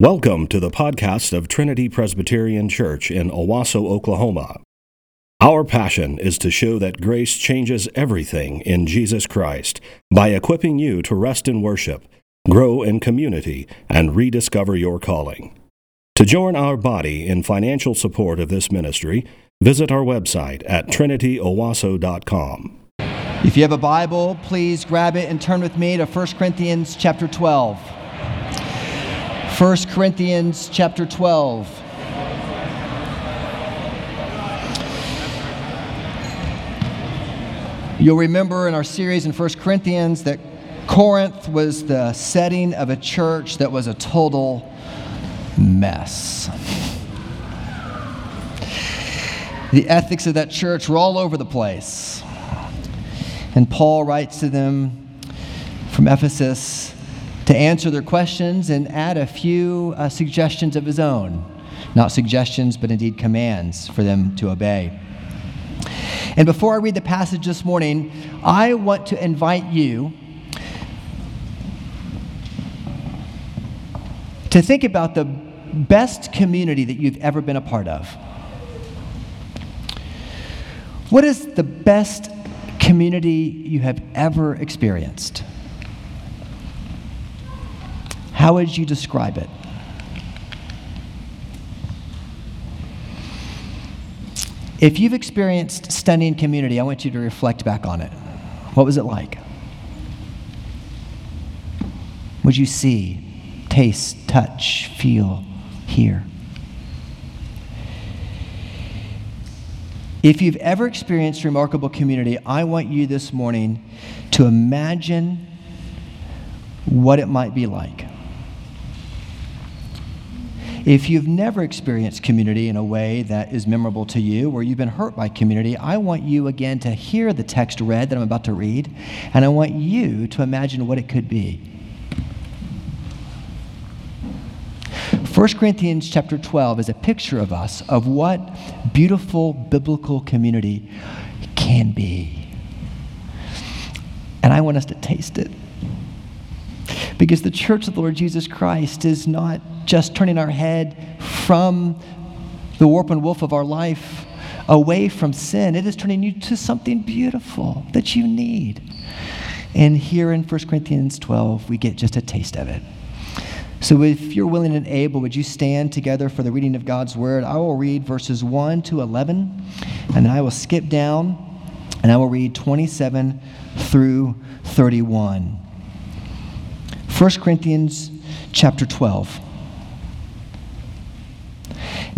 Welcome to the podcast of Trinity Presbyterian Church in Owasso, Oklahoma. Our passion is to show that grace changes everything in Jesus Christ by equipping you to rest in worship, grow in community, and rediscover your calling. To join our body in financial support of this ministry, visit our website at trinityowasso.com. If you have a Bible, please grab it and turn with me to 1 Corinthians chapter 12. 1 Corinthians chapter 12. You'll remember in our series in 1 Corinthians that Corinth was the setting of a church that was a total mess. The ethics of that church were all over the place. And Paul writes to them from Ephesus to answer their questions and add a few uh, suggestions of his own. Not suggestions, but indeed commands for them to obey. And before I read the passage this morning, I want to invite you to think about the best community that you've ever been a part of. What is the best community you have ever experienced? How would you describe it? If you've experienced stunning community, I want you to reflect back on it. What was it like? Would you see, taste, touch, feel, hear? If you've ever experienced remarkable community, I want you this morning to imagine what it might be like. If you've never experienced community in a way that is memorable to you, or you've been hurt by community, I want you again to hear the text read that I'm about to read, and I want you to imagine what it could be. 1 Corinthians chapter 12 is a picture of us of what beautiful biblical community can be. And I want us to taste it. Because the church of the Lord Jesus Christ is not just turning our head from the warp and woof of our life away from sin. It is turning you to something beautiful that you need. And here in 1 Corinthians 12, we get just a taste of it. So if you're willing and able, would you stand together for the reading of God's word? I will read verses 1 to 11, and then I will skip down and I will read 27 through 31. 1 Corinthians chapter 12.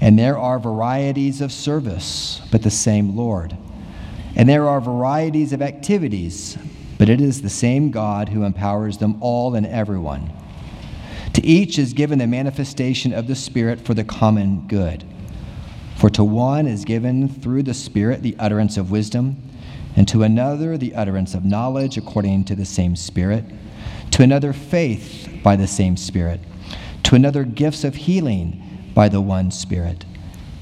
And there are varieties of service, but the same Lord. And there are varieties of activities, but it is the same God who empowers them all and everyone. To each is given the manifestation of the Spirit for the common good. For to one is given through the Spirit the utterance of wisdom, and to another the utterance of knowledge according to the same Spirit, to another faith by the same Spirit, to another gifts of healing by the one Spirit.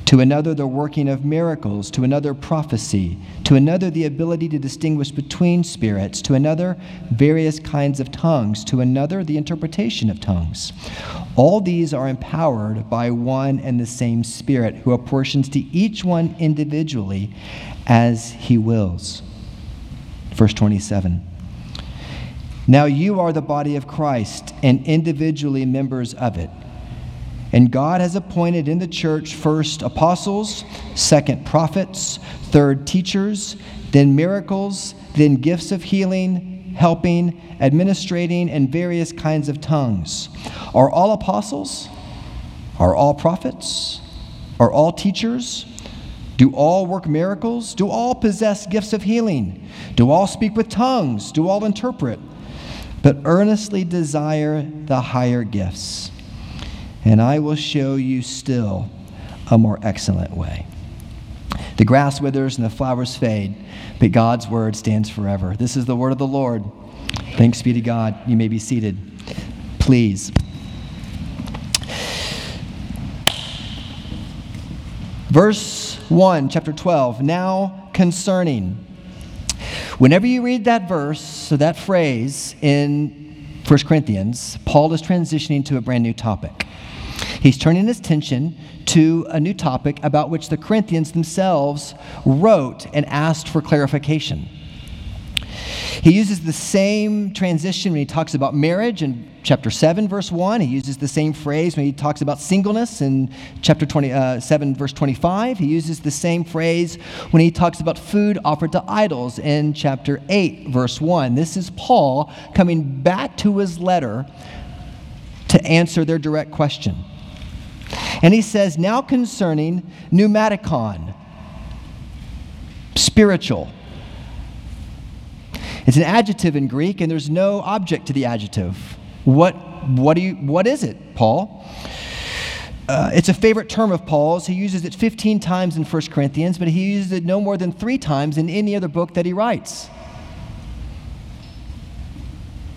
To another, the working of miracles. To another, prophecy. To another, the ability to distinguish between spirits. To another, various kinds of tongues. To another, the interpretation of tongues. All these are empowered by one and the same Spirit, who apportions to each one individually as he wills. Verse 27. Now you are the body of Christ and individually members of it. And God has appointed in the church first apostles, second prophets, third teachers, then miracles, then gifts of healing, helping, administrating, and various kinds of tongues. Are all apostles? Are all prophets? Are all teachers? Do all work miracles? Do all possess gifts of healing? Do all speak with tongues? Do all interpret? But earnestly desire the higher gifts and I will show you still a more excellent way. The grass withers and the flowers fade, but God's word stands forever. This is the word of the Lord. Thanks be to God. You may be seated. Please. Verse 1, chapter 12. Now concerning. Whenever you read that verse, so that phrase in 1 Corinthians, Paul is transitioning to a brand new topic. He's turning his attention to a new topic about which the Corinthians themselves wrote and asked for clarification. He uses the same transition when he talks about marriage in chapter 7, verse 1. He uses the same phrase when he talks about singleness in chapter 27, uh, verse 25. He uses the same phrase when he talks about food offered to idols in chapter 8, verse 1. This is Paul coming back to his letter to answer their direct question. And he says, Now concerning pneumatikon, spiritual. It's an adjective in Greek, and there's no object to the adjective. What, what, do you, what is it, Paul? Uh, it's a favorite term of Paul's. He uses it 15 times in 1 Corinthians, but he uses it no more than three times in any other book that he writes.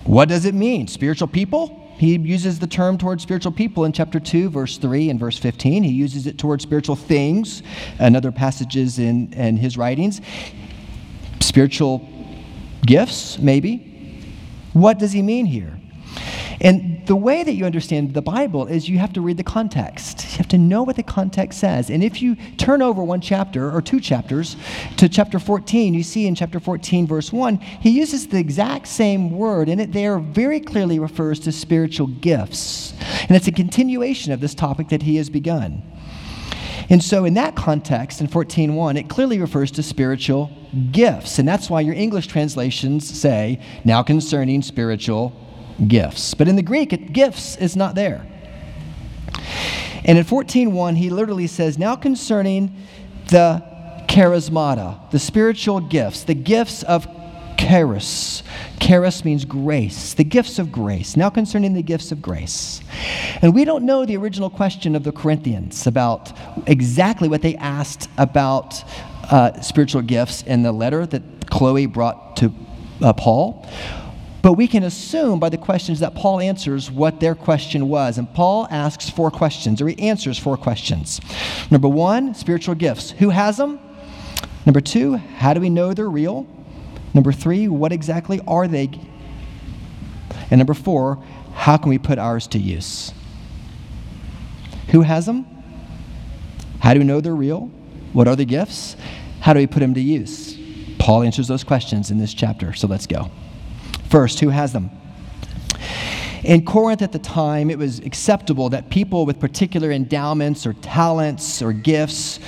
What does it mean? Spiritual people? He uses the term towards spiritual people in chapter 2, verse 3 and verse 15. He uses it towards spiritual things and other passages in, in his writings. Spiritual gifts, maybe. What does he mean here? And the way that you understand the Bible is you have to read the context. You have to know what the context says. And if you turn over one chapter or two chapters to chapter 14, you see in chapter 14, verse 1, he uses the exact same word, and it there very clearly refers to spiritual gifts. And it's a continuation of this topic that he has begun. And so in that context, in 14.1, it clearly refers to spiritual gifts. And that's why your English translations say, now concerning spiritual gifts. But in the Greek, gifts is not there. And in 14.1, he literally says, Now concerning the charismata, the spiritual gifts, the gifts of charis. Charis means grace, the gifts of grace. Now concerning the gifts of grace. And we don't know the original question of the Corinthians about exactly what they asked about uh, spiritual gifts in the letter that Chloe brought to uh, Paul. But we can assume by the questions that Paul answers what their question was. And Paul asks four questions, or he answers four questions. Number one, spiritual gifts. Who has them? Number two, how do we know they're real? Number three, what exactly are they? And number four, how can we put ours to use? Who has them? How do we know they're real? What are the gifts? How do we put them to use? Paul answers those questions in this chapter, so let's go. First, who has them? In Corinth at the time, it was acceptable that people with particular endowments or talents or gifts,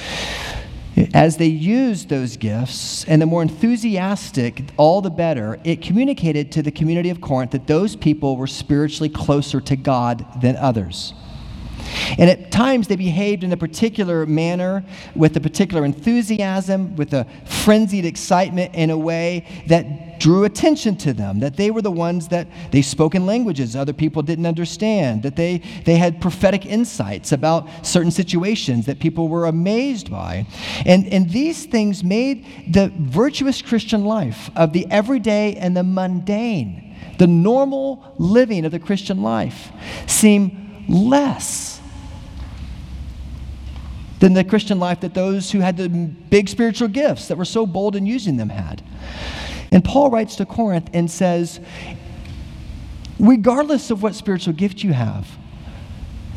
as they used those gifts, and the more enthusiastic, all the better, it communicated to the community of Corinth that those people were spiritually closer to God than others. And at times they behaved in a particular manner, with a particular enthusiasm, with a frenzied excitement in a way that drew attention to them, that they were the ones that they spoke in languages other people didn't understand, that they, they had prophetic insights about certain situations that people were amazed by. And, and these things made the virtuous Christian life of the everyday and the mundane, the normal living of the Christian life, seem less than the Christian life that those who had the big spiritual gifts that were so bold in using them had. And Paul writes to Corinth and says, regardless of what spiritual gift you have,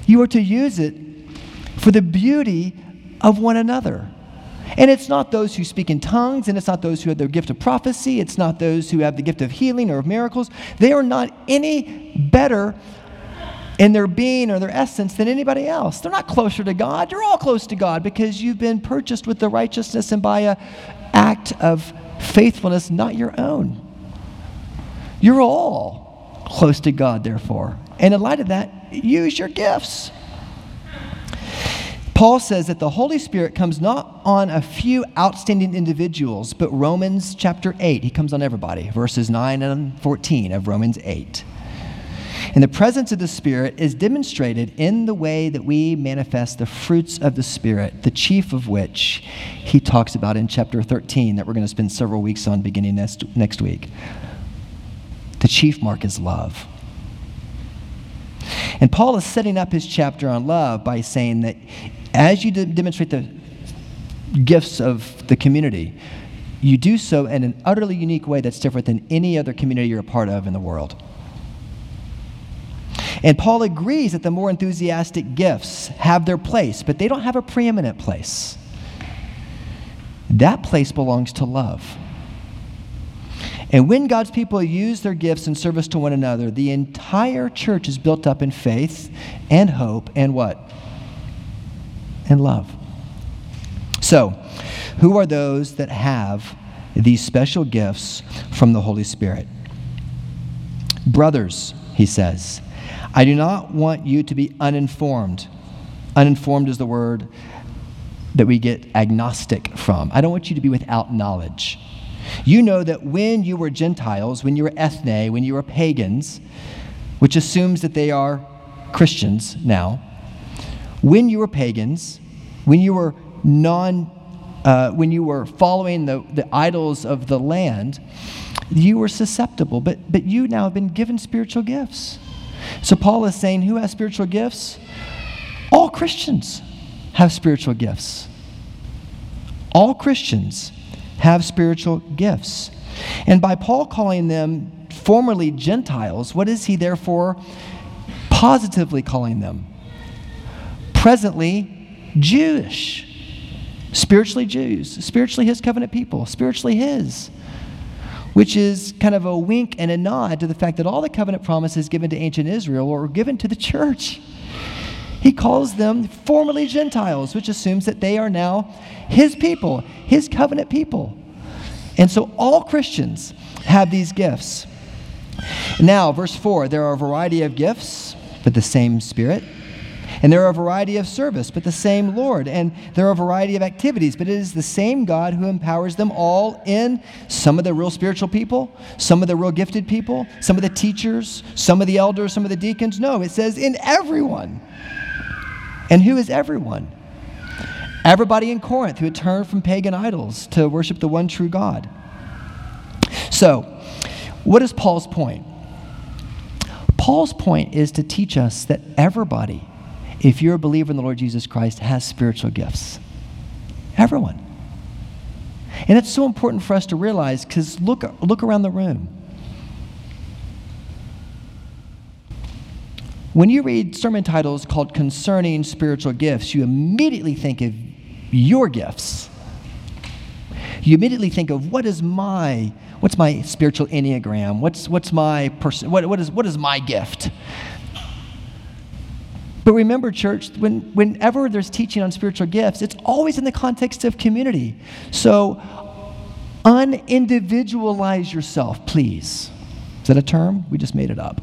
you are to use it for the beauty of one another. And it's not those who speak in tongues, and it's not those who have the gift of prophecy, it's not those who have the gift of healing or of miracles. They are not any better in their being or their essence than anybody else. They're not closer to God. You're all close to God because you've been purchased with the righteousness and by an act of faithfulness not your own. You're all close to God, therefore. And in light of that, use your gifts. Paul says that the Holy Spirit comes not on a few outstanding individuals, but Romans chapter 8, he comes on everybody, verses 9 and 14 of Romans 8. And the presence of the Spirit is demonstrated in the way that we manifest the fruits of the Spirit, the chief of which he talks about in chapter 13, that we're going to spend several weeks on beginning next, next week. The chief mark is love. And Paul is setting up his chapter on love by saying that as you demonstrate the gifts of the community, you do so in an utterly unique way that's different than any other community you're a part of in the world. And Paul agrees that the more enthusiastic gifts have their place, but they don't have a preeminent place. That place belongs to love. And when God's people use their gifts in service to one another, the entire church is built up in faith and hope and what? And love. So, who are those that have these special gifts from the Holy Spirit? Brothers, he says, I do not want you to be uninformed. Uninformed is the word that we get agnostic from. I don't want you to be without knowledge. You know that when you were Gentiles, when you were ethne, when you were pagans, which assumes that they are Christians now, when you were pagans, when you were non, uh, when you were following the, the idols of the land, you were susceptible, but, but you now have been given spiritual gifts. So Paul is saying, who has spiritual gifts? All Christians have spiritual gifts. All Christians have spiritual gifts. And by Paul calling them formerly Gentiles, what is he therefore positively calling them? Presently Jewish. Spiritually Jews, spiritually his covenant people, spiritually his which is kind of a wink and a nod to the fact that all the covenant promises given to ancient Israel were given to the church. He calls them formerly Gentiles, which assumes that they are now his people, his covenant people. And so all Christians have these gifts. Now, verse 4 there are a variety of gifts, but the same Spirit. And there are a variety of service, but the same Lord. And there are a variety of activities, but it is the same God who empowers them all in some of the real spiritual people, some of the real gifted people, some of the teachers, some of the elders, some of the deacons. No, it says in everyone. And who is everyone? Everybody in Corinth who had turned from pagan idols to worship the one true God. So, what is Paul's point? Paul's point is to teach us that everybody, if you're a believer in the Lord Jesus Christ, has spiritual gifts. Everyone. And it's so important for us to realize because look, look around the room. When you read sermon titles called Concerning Spiritual Gifts, you immediately think of your gifts. You immediately think of what is my what's my spiritual enneagram? What's what's my person what, what is what is my gift? But remember, church, when, whenever there's teaching on spiritual gifts, it's always in the context of community. So unindividualize yourself, please. Is that a term? We just made it up.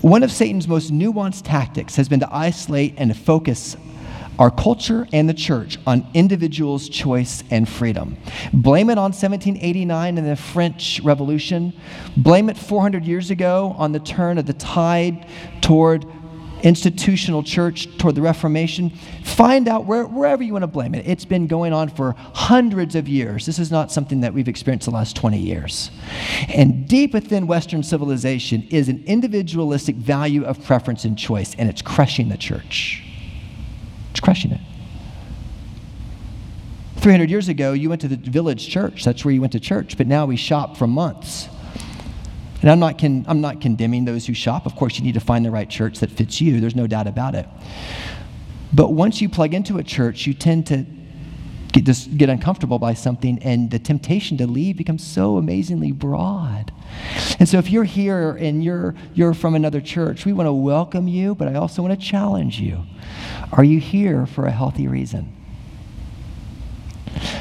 One of Satan's most nuanced tactics has been to isolate and focus our culture and the church on individuals' choice and freedom. Blame it on 1789 and the French Revolution. Blame it 400 years ago on the turn of the tide toward institutional church toward the Reformation. Find out where, wherever you want to blame it. It's been going on for hundreds of years. This is not something that we've experienced the last 20 years. And deep within Western civilization is an individualistic value of preference and choice, and it's crushing the church. It's crushing it. 300 years ago, you went to the village church. That's where you went to church. But now we shop for months and I'm not, con- I'm not condemning those who shop. Of course, you need to find the right church that fits you. There's no doubt about it. But once you plug into a church, you tend to get, just get uncomfortable by something, and the temptation to leave becomes so amazingly broad. And so, if you're here and you're, you're from another church, we want to welcome you, but I also want to challenge you. Are you here for a healthy reason?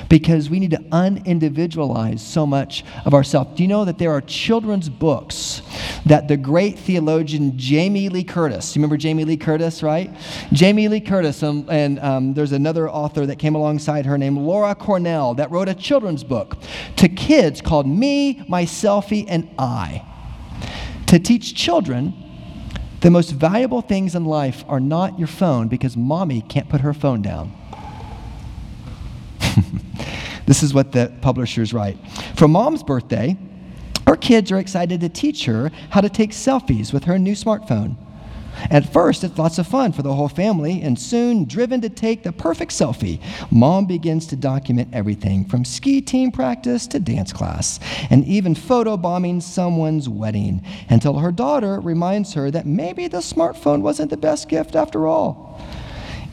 Because we need to unindividualize so much of ourselves. Do you know that there are children's books that the great theologian Jamie Lee Curtis, you remember Jamie Lee Curtis, right? Jamie Lee Curtis, um, and um, there's another author that came alongside her named Laura Cornell that wrote a children's book to kids called Me, My Selfie, and I. To teach children the most valuable things in life are not your phone because mommy can't put her phone down. this is what the publishers write. For mom's birthday, her kids are excited to teach her how to take selfies with her new smartphone. At first, it's lots of fun for the whole family, and soon, driven to take the perfect selfie, mom begins to document everything from ski team practice to dance class, and even photobombing someone's wedding until her daughter reminds her that maybe the smartphone wasn't the best gift after all.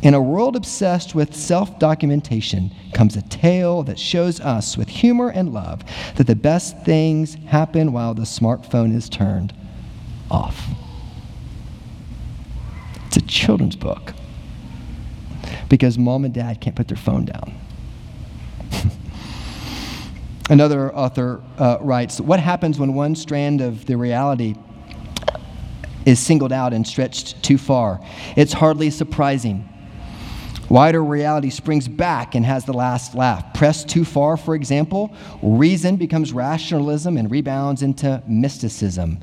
In a world obsessed with self documentation comes a tale that shows us, with humor and love, that the best things happen while the smartphone is turned off. It's a children's book because mom and dad can't put their phone down. Another author uh, writes What happens when one strand of the reality is singled out and stretched too far? It's hardly surprising. Wider reality springs back and has the last laugh. Pressed too far, for example, reason becomes rationalism and rebounds into mysticism.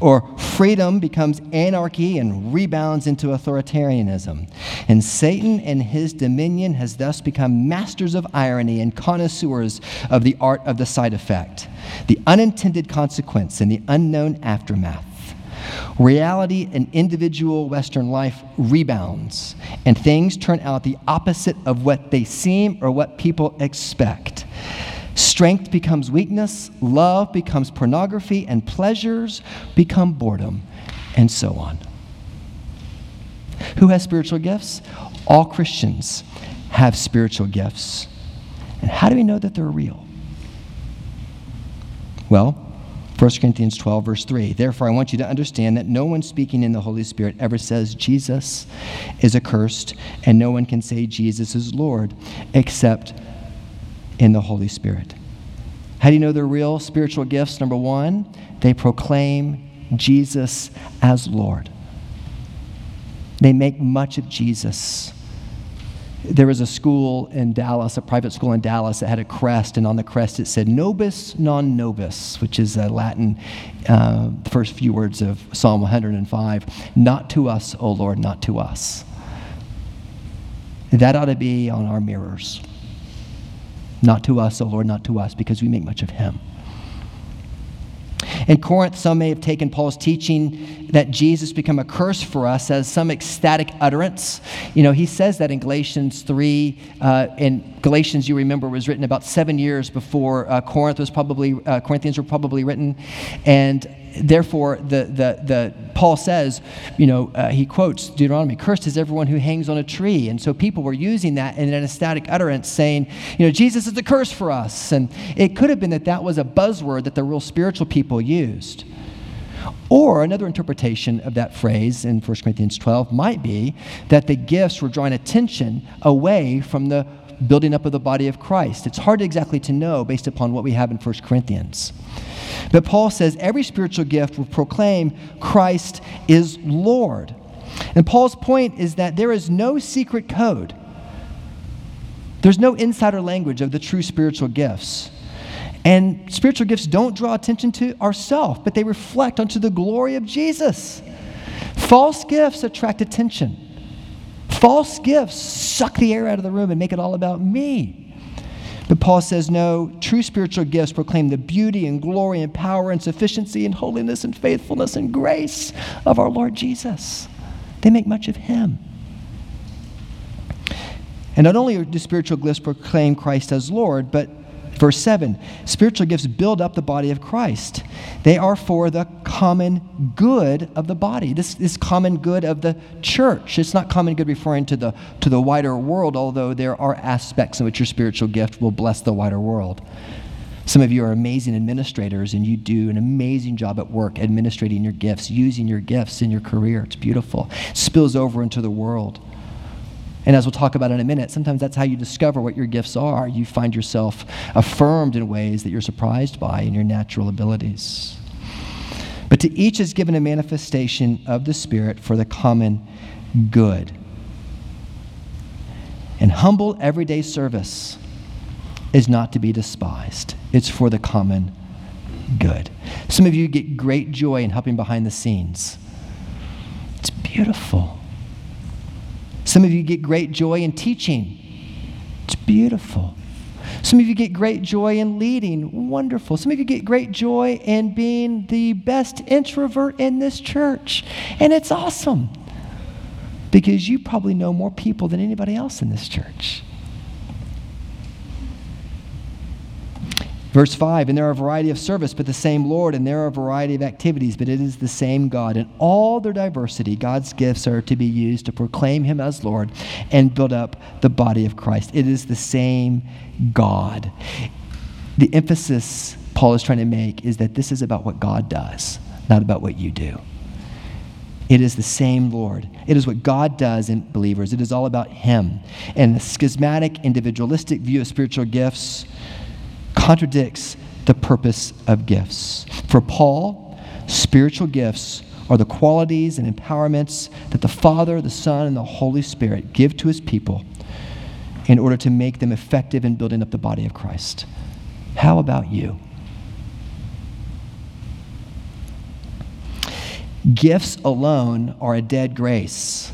Or freedom becomes anarchy and rebounds into authoritarianism. And Satan and his dominion has thus become masters of irony and connoisseurs of the art of the side effect, the unintended consequence, and the unknown aftermath. Reality in individual Western life rebounds, and things turn out the opposite of what they seem or what people expect. Strength becomes weakness, love becomes pornography, and pleasures become boredom, and so on. Who has spiritual gifts? All Christians have spiritual gifts. And how do we know that they're real? Well, 1 Corinthians 12, verse 3. Therefore, I want you to understand that no one speaking in the Holy Spirit ever says Jesus is accursed, and no one can say Jesus is Lord except in the Holy Spirit. How do you know they're real spiritual gifts? Number one, they proclaim Jesus as Lord. They make much of Jesus there was a school in Dallas, a private school in Dallas, that had a crest, and on the crest it said "Nobis non nobis," which is a Latin, uh, the first few words of Psalm 105. Not to us, O Lord, not to us. That ought to be on our mirrors. Not to us, O Lord, not to us, because we make much of Him. In Corinth, some may have taken Paul's teaching that Jesus become a curse for us as some ecstatic utterance. You know, he says that in Galatians 3. Uh, in Galatians, you remember, was written about seven years before uh, Corinth was probably, uh, Corinthians were probably written. And therefore, the, the, the, Paul says, you know, uh, he quotes Deuteronomy, cursed is everyone who hangs on a tree. And so people were using that in an ecstatic utterance saying, you know, Jesus is the curse for us. And it could have been that that was a buzzword that the real spiritual people used. Or another interpretation of that phrase in 1 Corinthians 12 might be that the gifts were drawing attention away from the building up of the body of Christ. It's hard exactly to know based upon what we have in 1 Corinthians. But Paul says every spiritual gift will proclaim Christ is Lord. And Paul's point is that there is no secret code, there's no insider language of the true spiritual gifts. And spiritual gifts don't draw attention to ourselves, but they reflect unto the glory of Jesus. False gifts attract attention. False gifts suck the air out of the room and make it all about me. But Paul says, no, true spiritual gifts proclaim the beauty and glory and power and sufficiency and holiness and faithfulness and grace of our Lord Jesus. They make much of him. And not only do spiritual gifts proclaim Christ as Lord, but Verse 7 spiritual gifts build up the body of Christ. They are for the common good of the body. This is common good of the church. It's not common good referring to the, to the wider world, although there are aspects in which your spiritual gift will bless the wider world. Some of you are amazing administrators and you do an amazing job at work administrating your gifts, using your gifts in your career. It's beautiful. It spills over into the world. And as we'll talk about in a minute, sometimes that's how you discover what your gifts are. You find yourself affirmed in ways that you're surprised by in your natural abilities. But to each is given a manifestation of the Spirit for the common good. And humble everyday service is not to be despised, it's for the common good. Some of you get great joy in helping behind the scenes. It's beautiful. Some of you get great joy in teaching. It's beautiful. Some of you get great joy in leading. Wonderful. Some of you get great joy in being the best introvert in this church. And it's awesome because you probably know more people than anybody else in this church. Verse 5 And there are a variety of service, but the same Lord, and there are a variety of activities, but it is the same God. In all their diversity, God's gifts are to be used to proclaim Him as Lord and build up the body of Christ. It is the same God. The emphasis Paul is trying to make is that this is about what God does, not about what you do. It is the same Lord. It is what God does in believers. It is all about Him. And the schismatic, individualistic view of spiritual gifts contradicts the purpose of gifts. For Paul, spiritual gifts are the qualities and empowerments that the Father, the Son, and the Holy Spirit give to His people in order to make them effective in building up the body of Christ. How about you? Gifts alone are a dead grace.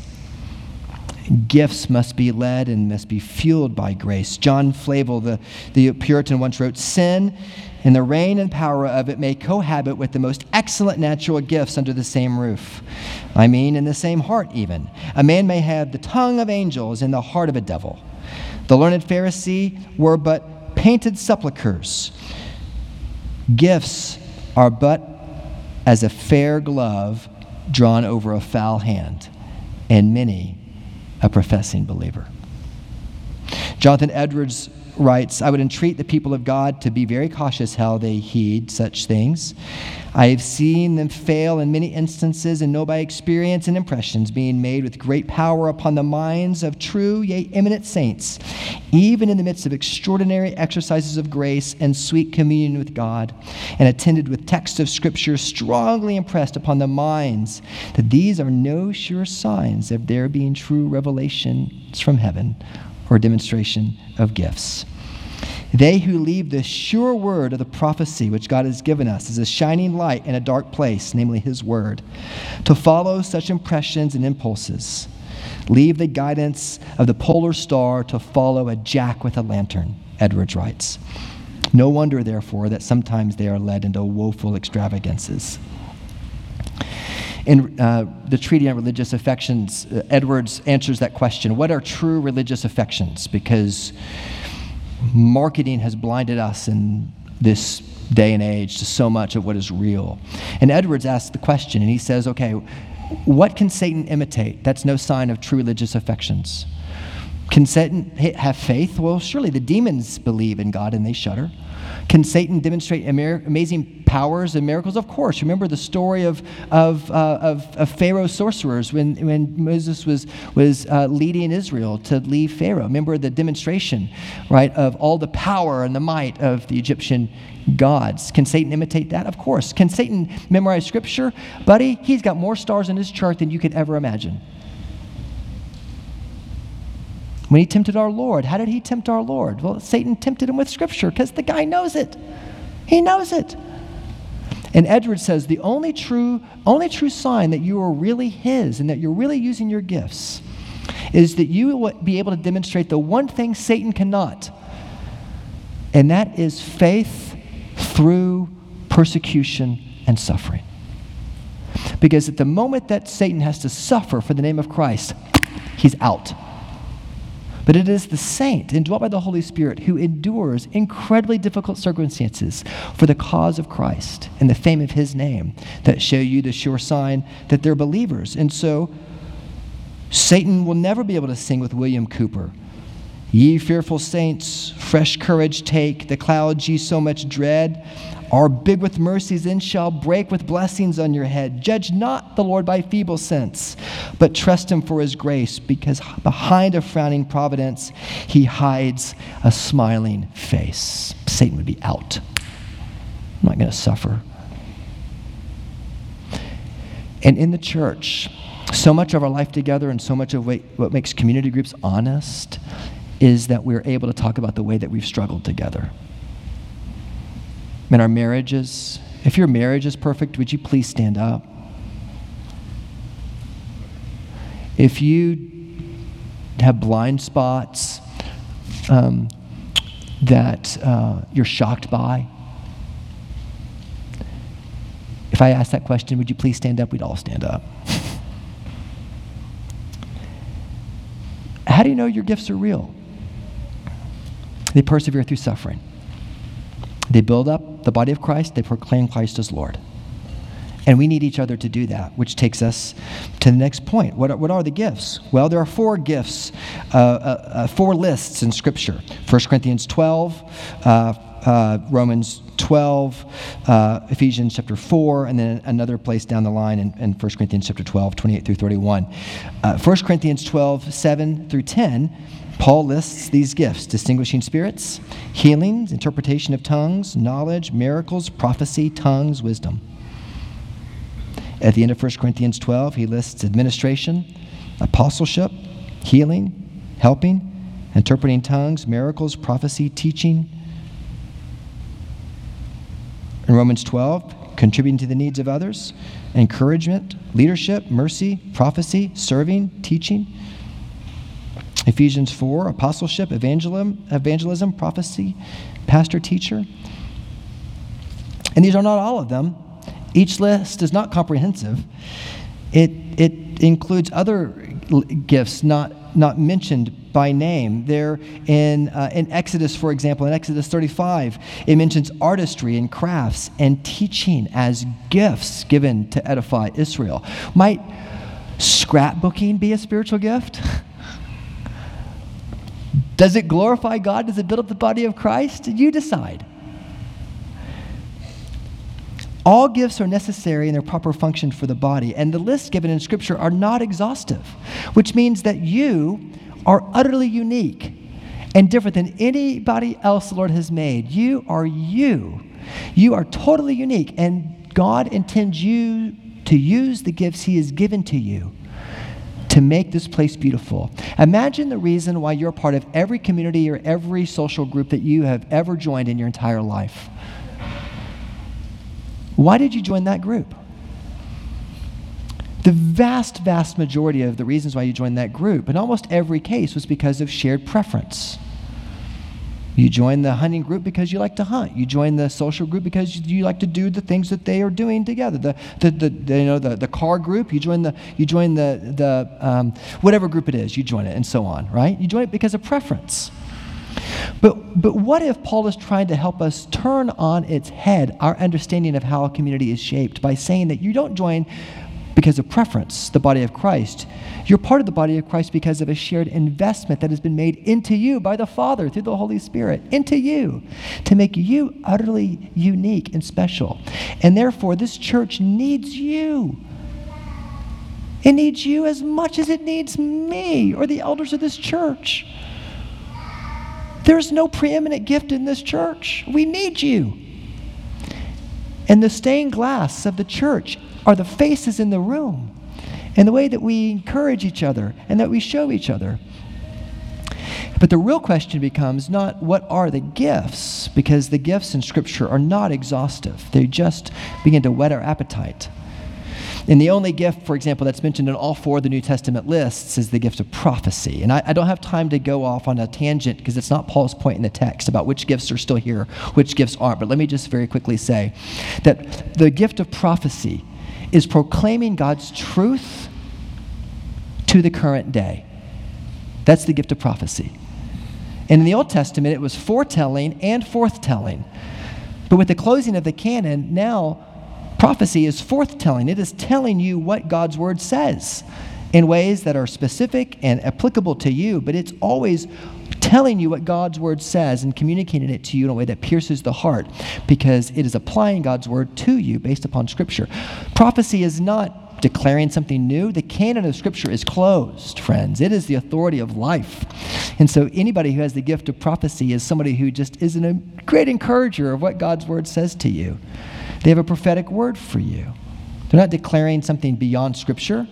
Gifts must be led and must be fueled by grace. John Flavel, the, the Puritan, once wrote Sin and the reign and power of it may cohabit with the most excellent natural gifts under the same roof. I mean, in the same heart, even. A man may have the tongue of angels and the heart of a devil. The learned Pharisee were but painted sepulchres. Gifts are but as a fair glove drawn over a foul hand, and many a professing believer. Jonathan Edwards writes I would entreat the people of God to be very cautious how they heed such things. I have seen them fail in many instances and know by experience and impressions being made with great power upon the minds of true, yea, eminent saints, even in the midst of extraordinary exercises of grace and sweet communion with God, and attended with texts of Scripture strongly impressed upon the minds that these are no sure signs of there being true revelations from heaven or demonstration of gifts. They who leave the sure word of the prophecy which God has given us as a shining light in a dark place, namely His word, to follow such impressions and impulses, leave the guidance of the polar star to follow a jack with a lantern, Edwards writes. No wonder, therefore, that sometimes they are led into woeful extravagances. In uh, the Treatise on Religious Affections, uh, Edwards answers that question What are true religious affections? Because marketing has blinded us in this day and age to so much of what is real. And Edwards asks the question, and he says, Okay, what can Satan imitate? That's no sign of true religious affections. Can Satan have faith? Well, surely the demons believe in God and they shudder. Can Satan demonstrate amazing powers and miracles? Of course. Remember the story of, of, uh, of, of, Pharaoh's sorcerers when, when Moses was, was uh, leading Israel to leave Pharaoh. Remember the demonstration, right, of all the power and the might of the Egyptian gods. Can Satan imitate that? Of course. Can Satan memorize scripture? Buddy, he's got more stars in his chart than you could ever imagine. When he tempted our Lord, how did he tempt our Lord? Well, Satan tempted him with Scripture because the guy knows it. He knows it. And Edward says the only true, only true sign that you are really his and that you're really using your gifts is that you will be able to demonstrate the one thing Satan cannot, and that is faith through persecution and suffering. Because at the moment that Satan has to suffer for the name of Christ, he's out. But it is the saint, indwelt by the Holy Spirit, who endures incredibly difficult circumstances for the cause of Christ and the fame of his name that show you the sure sign that they're believers. And so, Satan will never be able to sing with William Cowper. Ye fearful saints, fresh courage take, the clouds ye so much dread are big with mercies and shall break with blessings on your head. Judge not the Lord by feeble sense, but trust him for his grace, because behind a frowning providence he hides a smiling face. Satan would be out. I'm not going to suffer. And in the church, so much of our life together and so much of what makes community groups honest is that we're able to talk about the way that we've struggled together. In our marriages, if your marriage is perfect, would you please stand up? If you have blind spots um, that uh, you're shocked by, if I ask that question, would you please stand up? We'd all stand up. How do you know your gifts are real? They persevere through suffering. They build up the body of Christ, they proclaim Christ as Lord. And we need each other to do that, which takes us to the next point. What are, what are the gifts? Well, there are four gifts, uh, uh, uh, four lists in Scripture 1 Corinthians 12, uh, uh, Romans 12, uh, Ephesians chapter 4, and then another place down the line in, in 1 Corinthians chapter 12, 28 through 31. 1 Corinthians 12, 7 through 10 Paul lists these gifts distinguishing spirits, healings, interpretation of tongues, knowledge, miracles, prophecy, tongues, wisdom. At the end of 1 Corinthians 12, he lists administration, apostleship, healing, helping, interpreting tongues, miracles, prophecy, teaching. In Romans 12, contributing to the needs of others, encouragement, leadership, mercy, prophecy, serving, teaching. Ephesians 4, apostleship, evangelism, evangelism, prophecy, pastor, teacher. And these are not all of them. Each list is not comprehensive. It, it includes other gifts not, not mentioned by name. There in, uh, in Exodus, for example, in Exodus 35, it mentions artistry and crafts and teaching as gifts given to edify Israel. Might scrapbooking be a spiritual gift? Does it glorify God? Does it build up the body of Christ? You decide. All gifts are necessary in their proper function for the body, and the lists given in Scripture are not exhaustive, which means that you are utterly unique and different than anybody else the Lord has made. You are you. You are totally unique, and God intends you to use the gifts He has given to you to make this place beautiful. Imagine the reason why you're part of every community or every social group that you have ever joined in your entire life. Why did you join that group? The vast, vast majority of the reasons why you joined that group, in almost every case, was because of shared preference. You join the hunting group because you like to hunt. You join the social group because you like to do the things that they are doing together. The, the, the, the you know, the, the car group, you join the, you join the, the um, whatever group it is, you join it, and so on, right? You join it because of preference. But, but what if Paul is trying to help us turn on its head our understanding of how a community is shaped by saying that you don't join because of preference, the body of Christ. You're part of the body of Christ because of a shared investment that has been made into you by the Father through the Holy Spirit, into you, to make you utterly unique and special. And therefore, this church needs you. It needs you as much as it needs me or the elders of this church. There's no preeminent gift in this church. We need you. And the stained glass of the church are the faces in the room and the way that we encourage each other and that we show each other. But the real question becomes not what are the gifts, because the gifts in Scripture are not exhaustive. They just begin to whet our appetite. And the only gift, for example, that's mentioned in all four of the New Testament lists is the gift of prophecy. And I, I don't have time to go off on a tangent because it's not Paul's point in the text about which gifts are still here, which gifts aren't. But let me just very quickly say that the gift of prophecy is proclaiming God's truth to the current day. That's the gift of prophecy. And in the Old Testament, it was foretelling and forthtelling. But with the closing of the canon, now prophecy is forthtelling. It is telling you what God's word says in ways that are specific and applicable to you, but it's always telling you what God's word says and communicating it to you in a way that pierces the heart because it is applying God's word to you based upon Scripture. Prophecy is not declaring something new. The canon of Scripture is closed, friends. It is the authority of life. And so anybody who has the gift of prophecy is somebody who just is a great encourager of what God's word says to you. They have a prophetic word for you. They're not declaring something beyond Scripture.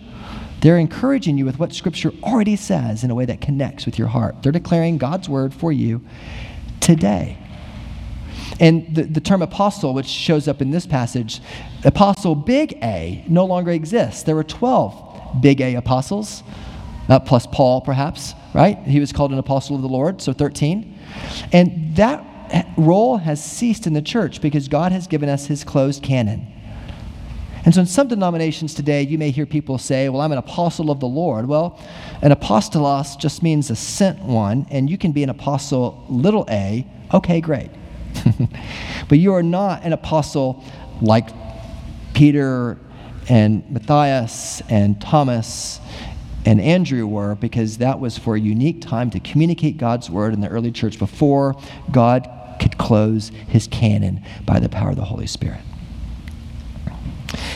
They're encouraging you with what Scripture already says in a way that connects with your heart. They're declaring God's word for you today. And the, the term apostle, which shows up in this passage, apostle big A, no longer exists. There were 12 big A apostles, uh, plus Paul, perhaps, right? He was called an apostle of the Lord, so 13. And that role has ceased in the church because God has given us his closed canon. And so, in some denominations today, you may hear people say, Well, I'm an apostle of the Lord. Well, an apostolos just means a sent one, and you can be an apostle, little a. Okay, great. but you are not an apostle like Peter and Matthias and Thomas and Andrew were, because that was for a unique time to communicate God's word in the early church before God could close his canon by the power of the Holy Spirit.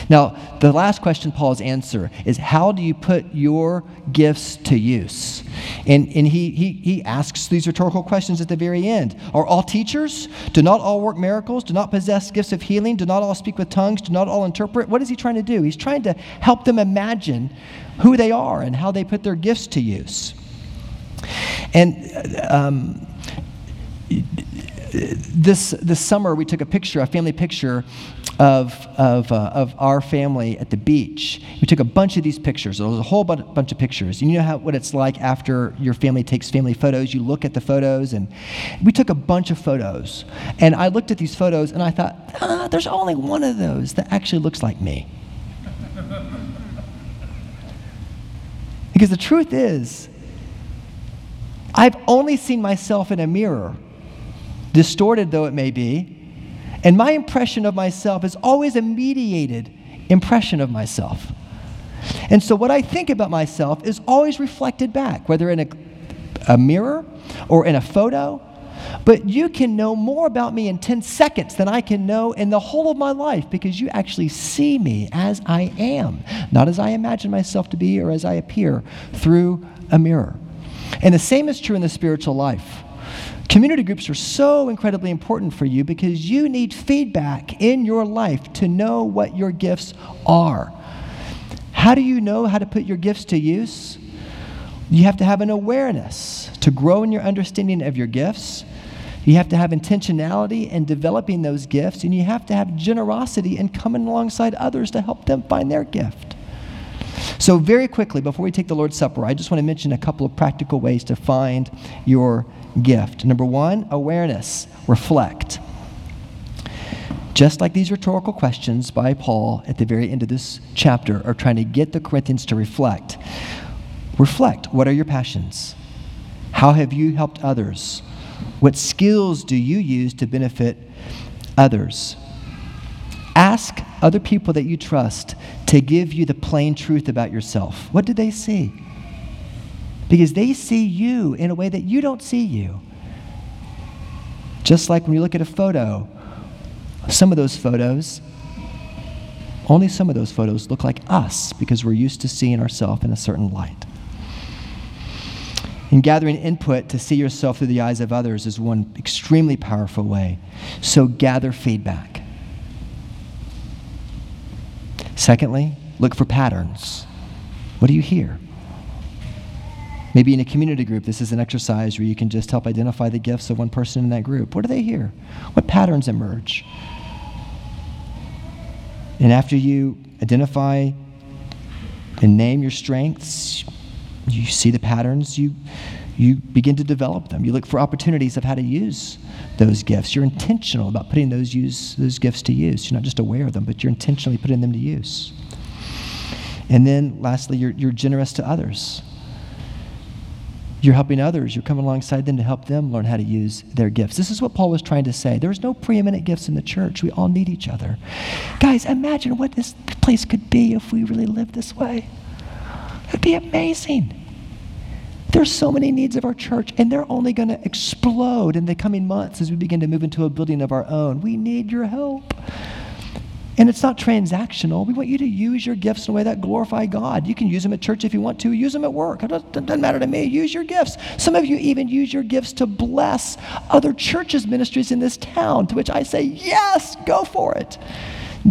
Now, the last question Paul's answer is how do you put your gifts to use? And, and he, he, he asks these rhetorical questions at the very end. Are all teachers? Do not all work miracles? Do not possess gifts of healing? Do not all speak with tongues? Do not all interpret? What is he trying to do? He's trying to help them imagine who they are and how they put their gifts to use. And um, this, this summer, we took a picture, a family picture of, of, uh, of our family at the beach. We took a bunch of these pictures. There was a whole bunch of pictures. You know how, what it's like after your family takes family photos? You look at the photos, and we took a bunch of photos. And I looked at these photos, and I thought, ah, there's only one of those that actually looks like me. because the truth is, I've only seen myself in a mirror distorted though it may be. And my impression of myself is always a mediated impression of myself. And so what I think about myself is always reflected back, whether in a, a mirror or in a photo. But you can know more about me in 10 seconds than I can know in the whole of my life because you actually see me as I am, not as I imagine myself to be or as I appear through a mirror. And the same is true in the spiritual life. Community groups are so incredibly important for you because you need feedback in your life to know what your gifts are. How do you know how to put your gifts to use? You have to have an awareness to grow in your understanding of your gifts. You have to have intentionality in developing those gifts, and you have to have generosity in coming alongside others to help them find their gift. So, very quickly, before we take the Lord's Supper, I just want to mention a couple of practical ways to find your gift. Number one, awareness, reflect. Just like these rhetorical questions by Paul at the very end of this chapter are trying to get the Corinthians to reflect. Reflect. What are your passions? How have you helped others? What skills do you use to benefit others? Ask other people that you trust to give you the plain truth about yourself. What do they see? Because they see you in a way that you don't see you. Just like when you look at a photo, some of those photos, only some of those photos look like us because we're used to seeing ourselves in a certain light. And gathering input to see yourself through the eyes of others is one extremely powerful way. So gather feedback. Secondly, look for patterns. What do you hear? Maybe in a community group, this is an exercise where you can just help identify the gifts of one person in that group. What do they hear? What patterns emerge? And after you identify and name your strengths, you see the patterns, you, you begin to develop them. You look for opportunities of how to use those gifts. You're intentional about putting those, use, those gifts to use. You're not just aware of them, but you're intentionally putting them to use. And then lastly, you're, you're generous to others. You're helping others. You're coming alongside them to help them learn how to use their gifts. This is what Paul was trying to say. There's no preeminent gifts in the church. We all need each other. Guys, imagine what this place could be if we really lived this way. It'd be amazing. There's so many needs of our church, and they're only going to explode in the coming months as we begin to move into a building of our own. We need your help. And it's not transactional. We want you to use your gifts in a way that glorify God. You can use them at church if you want to, use them at work. It doesn't matter to me. Use your gifts. Some of you even use your gifts to bless other churches' ministries in this town, to which I say, yes, go for it.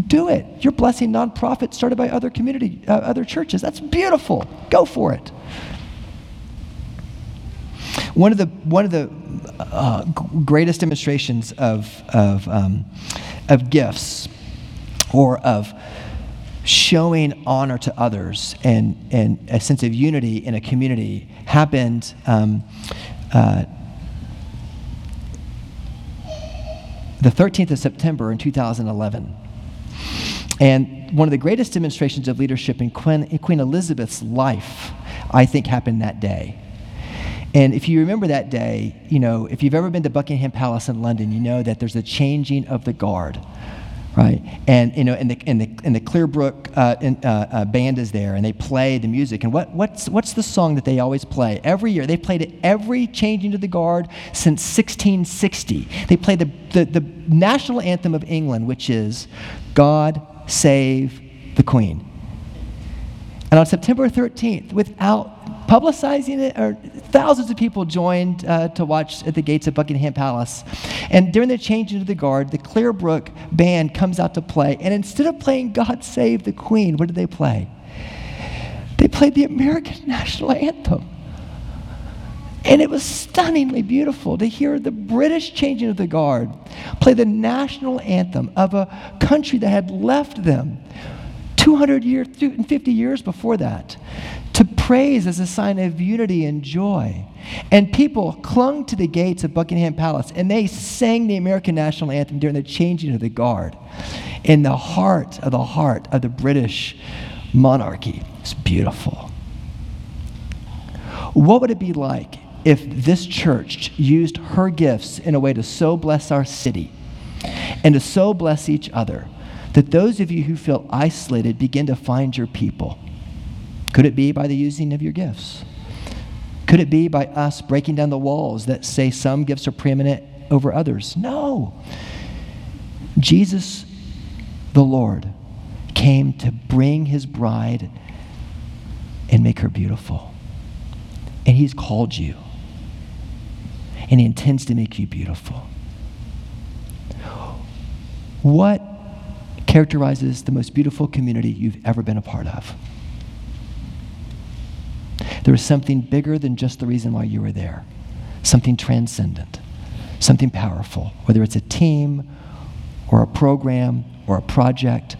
Do it. You're blessing nonprofits started by other community, uh, other churches. That's beautiful. Go for it. One of the one of the uh, greatest demonstrations of of um, of gifts or of showing honor to others and, and a sense of unity in a community happened um, uh, the 13th of September in 2011. And one of the greatest demonstrations of leadership in Queen, in Queen Elizabeth's life, I think, happened that day. And if you remember that day, you know, if you've ever been to Buckingham Palace in London, you know that there's a changing of the guard right? And you know, and the and the and the Clearbrook uh, uh, uh, band is there, and they play the music. And what what's what's the song that they always play every year? They played it every changing to the guard since 1660. They play the, the the national anthem of England, which is "God Save the Queen." And on September 13th, without publicizing it, or thousands of people joined uh, to watch at the gates of Buckingham Palace. And during the change into the guard, the Clearbrook band comes out to play. And instead of playing God Save the Queen, what did they play? They played the American national anthem. And it was stunningly beautiful to hear the British changing of the guard play the national anthem of a country that had left them 200 years, 50 years before that, to praise as a sign of unity and joy. And people clung to the gates of Buckingham Palace and they sang the American national anthem during the changing of the guard in the heart of the heart of the British monarchy. It's beautiful. What would it be like if this church used her gifts in a way to so bless our city and to so bless each other? That those of you who feel isolated begin to find your people. Could it be by the using of your gifts? Could it be by us breaking down the walls that say some gifts are preeminent over others? No. Jesus, the Lord, came to bring his bride and make her beautiful. And he's called you. And he intends to make you beautiful. What characterizes the most beautiful community you've ever been a part of. There is something bigger than just the reason why you were there, something transcendent, something powerful, whether it's a team or a program or a project.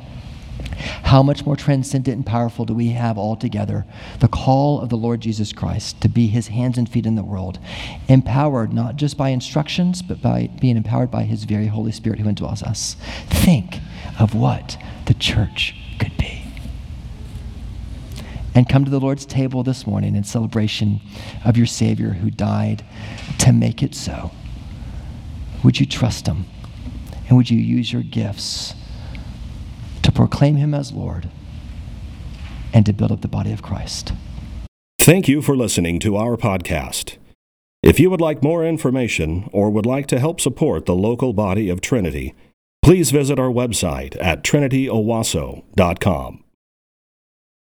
How much more transcendent and powerful do we have altogether the call of the Lord Jesus Christ to be his hands and feet in the world, empowered not just by instructions, but by being empowered by his very Holy Spirit who indwells us? Think of what the church could be. And come to the Lord's table this morning in celebration of your Savior who died to make it so. Would you trust Him? And would you use your gifts to proclaim Him as Lord and to build up the body of Christ? Thank you for listening to our podcast. If you would like more information or would like to help support the local body of Trinity, please visit our website at trinityowasso.com.